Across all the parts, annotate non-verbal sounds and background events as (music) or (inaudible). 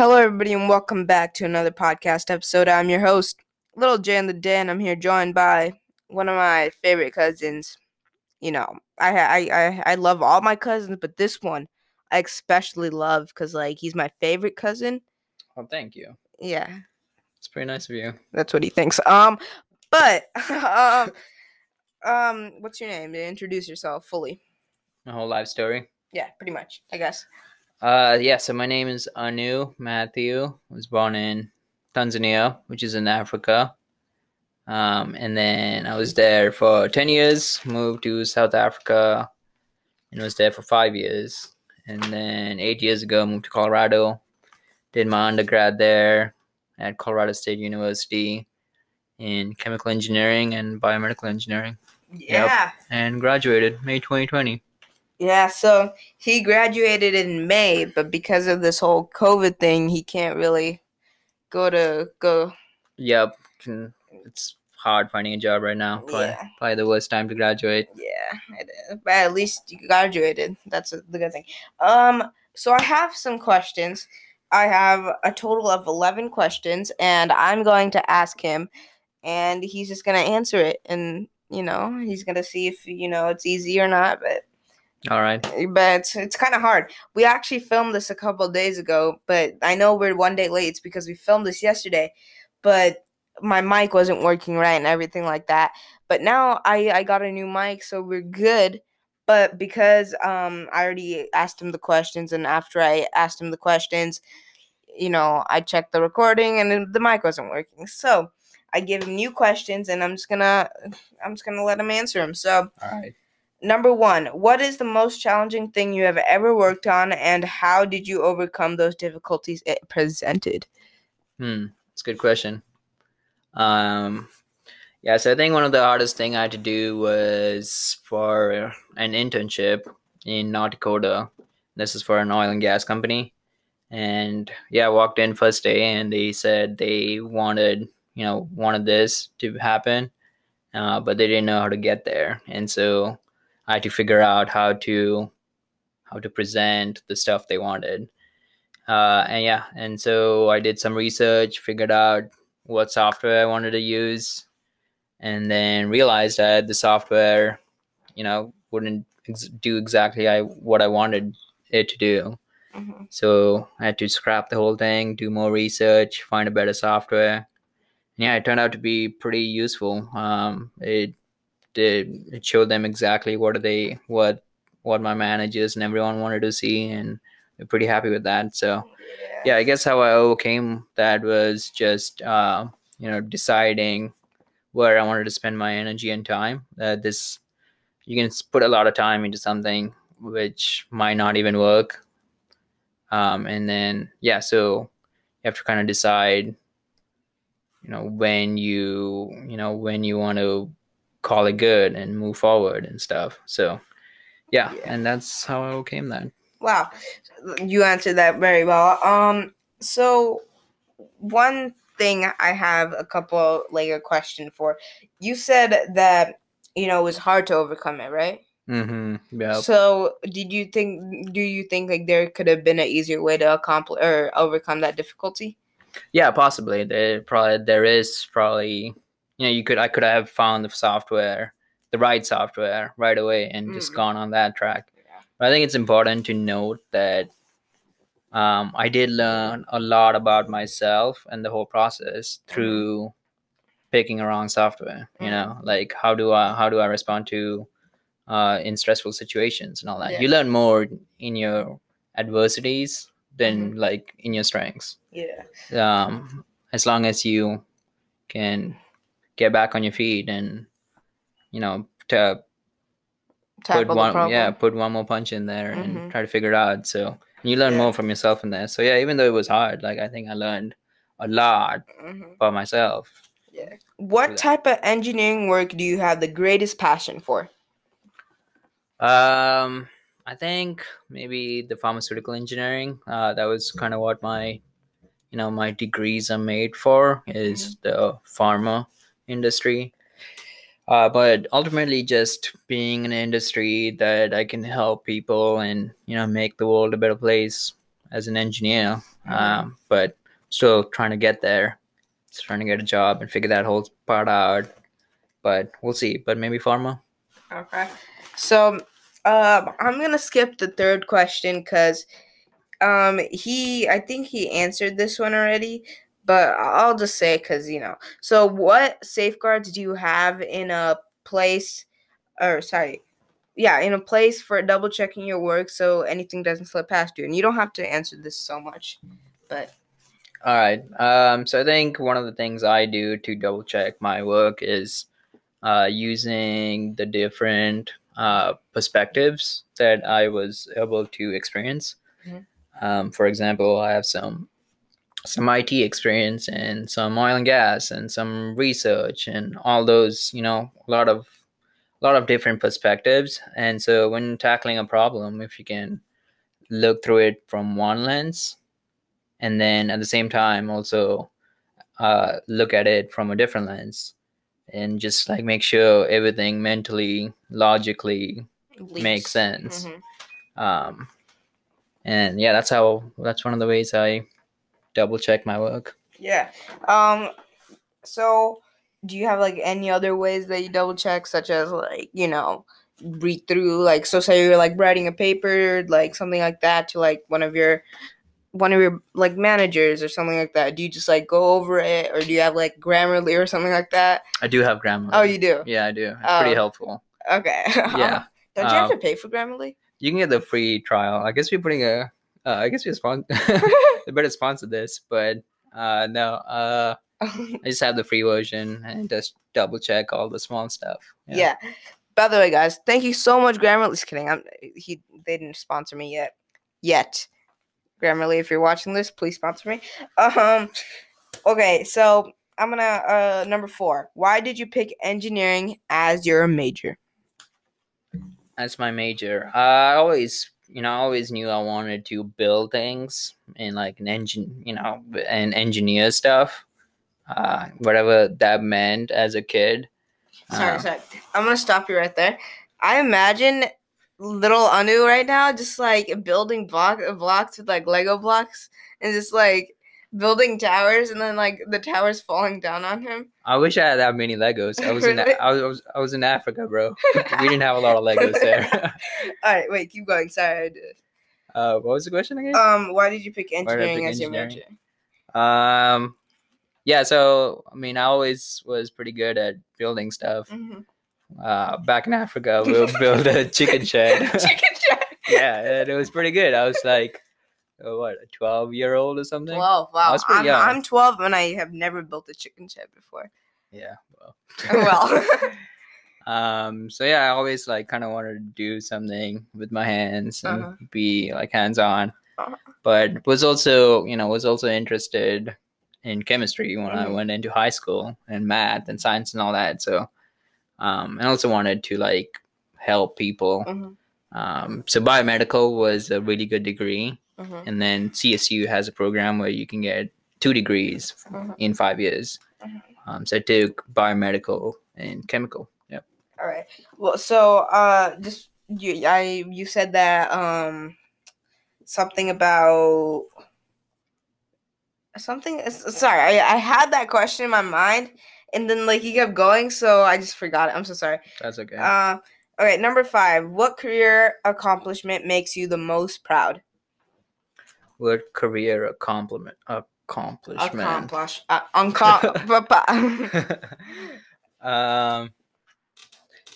Hello, everybody, and welcome back to another podcast episode. I'm your host, Little J in the Den. I'm here joined by one of my favorite cousins. You know, I I I, I love all my cousins, but this one I especially love because like he's my favorite cousin. Well, thank you. Yeah, It's pretty nice of you. that's what he thinks. Um, but (laughs) um, um, what's your name? Introduce yourself fully. My whole life story. Yeah, pretty much, I guess. Uh, yeah. So my name is Anu Matthew. I was born in Tanzania, which is in Africa. Um, and then I was there for ten years. Moved to South Africa, and was there for five years. And then eight years ago, moved to Colorado. Did my undergrad there at Colorado State University in chemical engineering and biomedical engineering, Yeah. and graduated May 2020. Yeah, so he graduated in May, but because of this whole COVID thing, he can't really go to go. Yep, can- it's hard finding a job right now. Probably, Yeah. probably the worst time to graduate. Yeah, it is. but at least you graduated. That's the good thing. Um, so I have some questions. I have a total of eleven questions, and I'm going to ask him, and he's just gonna answer it, and you know, he's gonna see if you know it's easy or not, but. All right. but it's, it's kind of hard. We actually filmed this a couple of days ago, but I know we're one day late. It's because we filmed this yesterday, but my mic wasn't working right and everything like that. But now I I got a new mic, so we're good. But because um I already asked him the questions, and after I asked him the questions, you know, I checked the recording and the mic wasn't working. So I give him new questions, and I'm just gonna I'm just gonna let him answer them. So. All right. Number one, what is the most challenging thing you have ever worked on, and how did you overcome those difficulties it presented? Hmm. It's a good question. Um, yeah. So I think one of the hardest thing I had to do was for an internship in North Dakota. This is for an oil and gas company, and yeah, I walked in first day, and they said they wanted, you know, wanted this to happen, uh, but they didn't know how to get there, and so I had to figure out how to how to present the stuff they wanted. Uh, and yeah, and so I did some research, figured out what software I wanted to use, and then realized that the software, you know, wouldn't ex- do exactly I, what I wanted it to do. Mhm. So I had to scrap the whole thing, do more research, find a better software. Yeah, it turned out to be pretty useful. Um, it did it showed them exactly what they what what my managers and everyone wanted to see, and they're pretty happy with that. So yeah, I guess how I overcame that was just uh, you know deciding where I wanted to spend my energy and time. Uh, this you can put a lot of time into something which might not even work, um, and then yeah, so you have to kind of decide, you know, when you you know when you want to call it good and move forward and stuff. So yeah, Yeah. and that's how I overcame that. Wow, you answered that very well. Um, so one thing I have a couple a question for. You said that you know it was hard to overcome it, right? Mm-hmm. Yeah. So, did you think? Do you think like there could have been an easier way to accomplish or overcome that difficulty? Yeah, possibly. There probably there is probably you know you could I could have found the software, the right software right away and just Mhm. gone on that track. But I think it's important to note that um, I did learn a lot about myself and the whole process through picking a wrong software. You know, like how do I how do I respond to uh, in stressful situations and all that. Yeah. You learn more in your adversities than like in your strengths Yeah. um, as long as you can get back on your feet and you know to put Tackle the one yeah put one more punch in there Mhm. and try to figure it out so you learn Yeah. more from yourself in there so yeah even though it was hard like i think i learned a lot Mhm. about myself Yeah. What type of engineering work do you have the greatest passion for? um i think maybe the pharmaceutical engineering uh, that was kind of what my you know my degrees are made for is the pharma industry uh, but ultimately just being in an industry that i can help people and you know make the world a better place as an engineer Mhm. um, but still trying to get there. Just trying to get a job and figure that whole part out. But we'll see. But maybe pharma. Okay. So, um, I'm gonna skip the third question because, um, he I think he answered this one already, but I'll just say because you know. So, what safeguards do you have in a place, or sorry, yeah, in a place for double checking your work so anything doesn't slip past you? And you don't have to answer this so much, but All right. Um, so I think one of the things I do to double check my work is uh, using the different uh, perspectives that I was able to experience. Mhm. Um, for example, I have some some IT experience and some oil and gas and some research and all those. You know, a lot of a lot of different perspectives. And so when tackling a problem, if you can look through it from one lens and then at the same time also uh, look at it from a different lens and just like make sure everything mentally logically leaps. makes sense Mhm. um, and yeah that's how that's one of the ways i double check my work Yeah. Um so do you have like any other ways that you double check such as like, you know, read through like so say you're like writing a paper, like something like that to like one of your one of your like managers or something like that. Do you just like go over it or do you have like Grammarly or something like that? i do have grammarly Oh, you do. yeah i do it's Oh. pretty helpful Okay. (laughs) yeah Don't you have um, to pay for Grammarly? you can get the free trial i guess we're putting a uh, i guess we're spon- (laughs) (laughs) they better sponsor this but uh no uh I just have the free version and just double check all the small stuff. Yeah. By the way, guys, thank you so much, Grammarly. Just kidding. I'm he they didn't sponsor me yet. Yet. Grammarly, if you're watching this, please sponsor me. Um okay, so I'm gonna uh number four. Why did you pick engineering as your major? That's my major. Uh, I always, you know, I always knew I wanted to build things and like an engine, you know, and engineer stuff. Uh, whatever that meant as a kid. Sorry, Uh, sorry. I'm gonna stop you right there. I imagine little Anu right now just like building block blocks with like Lego blocks and just like building towers and then like the towers falling down on him. I wish I had that many Legos. I was in? (laughs) I was, I was, in Africa, bro. we didn't have a lot of Legos there. (laughs) All right, wait, keep going. Sorry, I did. uh, what was the question again? Um, why did you pick engineering pick as your major? Um, yeah. So I mean, I always was pretty good at building stuff. Mhm. Uh, back in Africa, we would build a (laughs) chicken shed. Chicken shed. yeah, and it was pretty good. I was like, uh, what, a twelve year old or something? Twelve. Wow, I'm, young. I'm twelve and I have never built a chicken shed before. Yeah. Well. well, (laughs) um. So yeah, I always like kind of wanted to do something with my hands and Uh-huh. be like hands on, Uh-huh. but was also you know was also interested in chemistry when I Mhm. went into high school and math and science and all that. So, um, and also wanted to like help people. Mhm, Um, so biomedical was a really good degree. Mhm, and then CSU has a program where you can get two degrees mhm. in five years. Mhm. Um, so I took biomedical and chemical. Yep. All right. Well, so uh, just you, I you said that um, something about something. Sorry, I, I had that question in my mind, and then like you kept going, so I just forgot it. I'm so sorry. That's okay. Uh, all right, number five. What career accomplishment makes you the most proud? What career accomplishment accomplishment? Accomplish. Uh, uncom- (laughs) (laughs) um,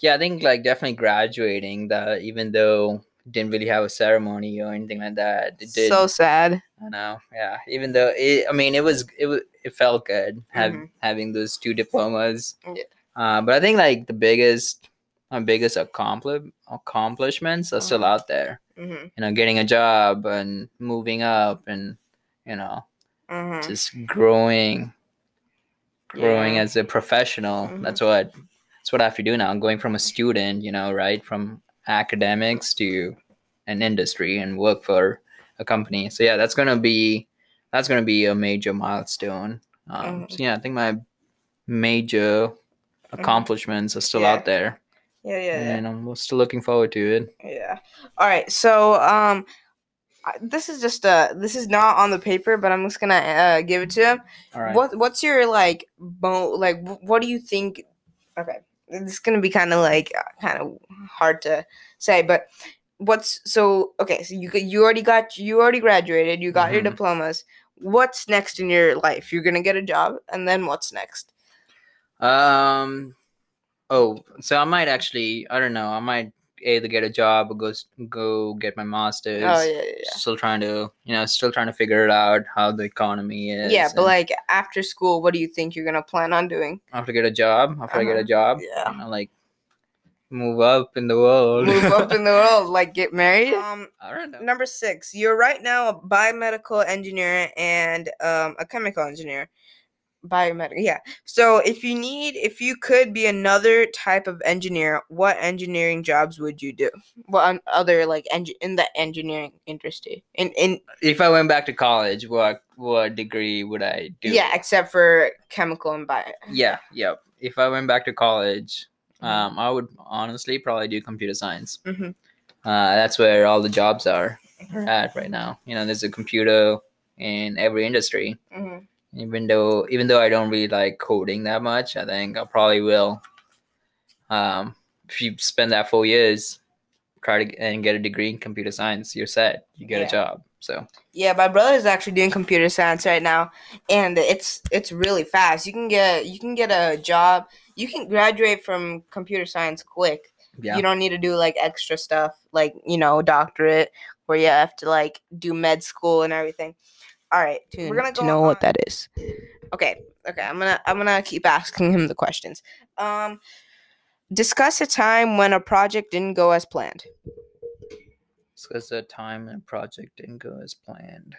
yeah, I think like definitely graduating. That even though didn't really have a ceremony or anything like that, it did. so sad. I know, yeah. Even though it, I mean, it was it was it felt good have, Mhm. having those two diplomas. Yeah. Uh, but I think like the biggest, my biggest accompli- accomplishments are still out there. hmm You know, getting a job and moving up, and you know, hmm just growing, growing Yeah. as a professional. Mhm. That's what that's what I have to do now. I'm going from a student, you know, right from academics to an industry and work for a company. So yeah, that's gonna be that's gonna be a major milestone. Um, Mhm. So yeah, I think my major accomplishments are still Yeah. out there, Yeah, yeah, yeah. and I'm still looking forward to it. Yeah. All right. So, um, this is just uh this is not on the paper, but I'm just gonna uh, give it to him. All right. What what's your like mo like what do you think? Okay, this is gonna be kind of like kind of hard to say, but what's so okay? So you you already got you already graduated. You got your Mhm. diplomas. What's next in your life? You're gonna get a job, and then what's next? Um. Oh, so I might actually. I don't know. I might either get a job or go go get my master's. Oh yeah, yeah, yeah. Still trying to, you know, still trying to figure it out how the economy is. Yeah, but like after school, what do you think you're gonna plan on doing? after I get a job, after I get Uh-huh. a job, Yeah. I like move up in the world. Move up in the (laughs) world, like get married. Um, I don't know. number six, you're right now a biomedical engineer and um, a chemical engineer. Biomedical, yeah. So if you need, if you could be another type of engineer, what engineering jobs would you do? What other like in the engineering industry? In in If I went back to college, what what degree would I do? yeah, except for chemical and bio. Yeah, yep. If I went back to college, Mhm. um, I would honestly probably do computer science. Mhm. Uh, that's where all the jobs are Mhm. at right now. You know, there's a computer in every industry. Mhm. Even though, even though I don't really like coding that much, I think I probably will. Um, if you spend that four years, try to and get a degree in computer science, you're set. You get Yeah. a job. So Yeah, my brother is actually doing computer science right now, and it's it's really fast. You can get you can get a job. You can graduate from computer science quick. yeah, You don't need to do like extra stuff, like you know, doctorate, where you have to like do med school and everything. All right, we're gonna to go know on- what that is. Okay, okay. I'm gonna I'm gonna keep asking him the questions. Um, discuss a time when a project didn't go as planned. Discuss a time and project didn't go as planned.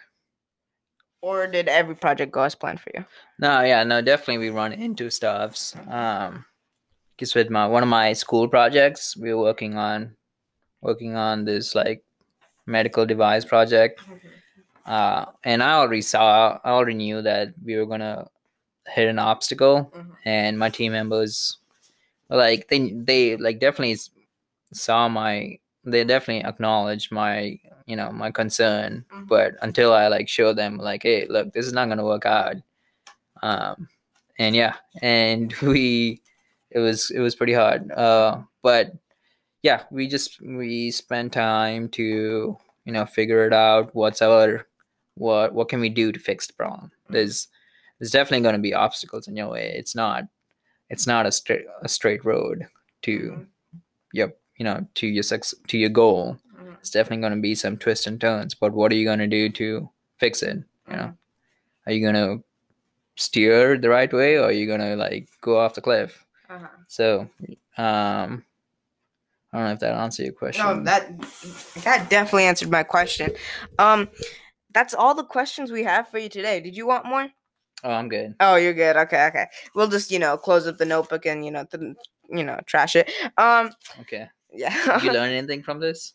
Or did every project go as planned for you? No, yeah, no, definitely we run into stuffs. Um, because with my one of my school projects, we were working on working on this like medical device project. Uh, and I already saw, I already knew that we were gonna hit an obstacle, Mhm. and my team members, like they they like definitely saw my, they definitely acknowledged my you know my concern, Mhm. but until I like showed them like, hey, look, this is not gonna work out. Um, and yeah, and (laughs) we, it was it was pretty hard. Uh, but yeah, we just we spent time to you know figure it out. What's our what what can we do to fix the problem? There's there's definitely going to be obstacles in your way. It's not it's not a straight a straight road to Mhm. yep you know to your success to your goal. Mhm. It's definitely going to be some twists and turns. But what are you going to do to fix it? You know, are you going to steer the right way or are you going to like go off the cliff? Uh-huh. So, um, I don't know if that answered your question. No, that that definitely answered my question. Um, that's all the questions we have for you today. Did you want more? oh, I'm good. Oh, you're good. Okay, okay. We'll just you know close up the notebook and you know th- you know trash it. Um, Okay. yeah. Did you learn (laughs) anything from this?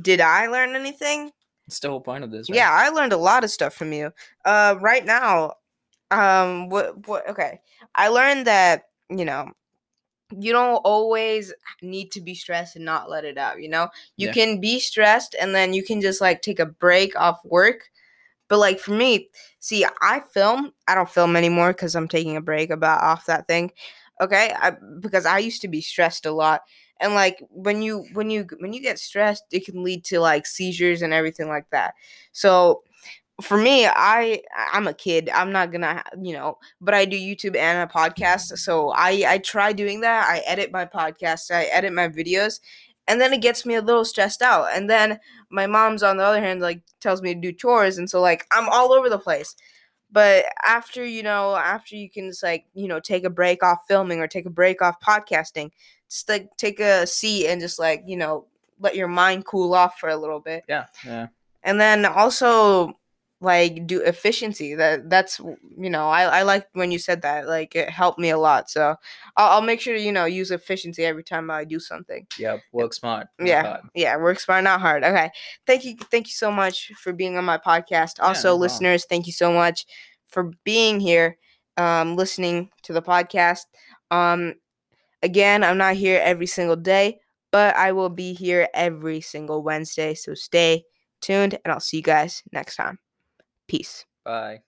Did I learn anything? It's the whole point of this. Right? Yeah, I learned a lot of stuff from you. Uh, right now, um, what what? Okay, I learned that you know you don't always need to be stressed and not let it out. You know, you Yeah. can be stressed and then you can just like take a break off work. But like for me, see, I film. I don't film anymore because I'm taking a break about off that thing. Okay, I, because I used to be stressed a lot, and like when you when you when you get stressed, it can lead to like seizures and everything like that. So for me, I I'm a kid. I'm not gonna you know, but I do YouTube and a podcast. So I I try doing that. I edit my podcast. I edit my videos, and then it gets me a little stressed out. And then my mom's on the other hand like tells me to do chores, and so like I'm all over the place. But after you know, after you can just like you know take a break off filming or take a break off podcasting, just like take a seat and just like you know let your mind cool off for a little bit Yeah. Yeah. and then also like do efficiency that that's you know I, I like when you said that like it helped me a lot so I'll, I'll make sure to you know use efficiency every time i do something Yep. Work smart. Yeah. hard. yeah work smart not hard okay thank you thank you so much for being on my podcast no also problem. listeners thank you so much for being here um listening to the podcast um again i'm not here every single day but i will be here every single wednesday so stay tuned, and I'll see you guys next time. Peace. Bye.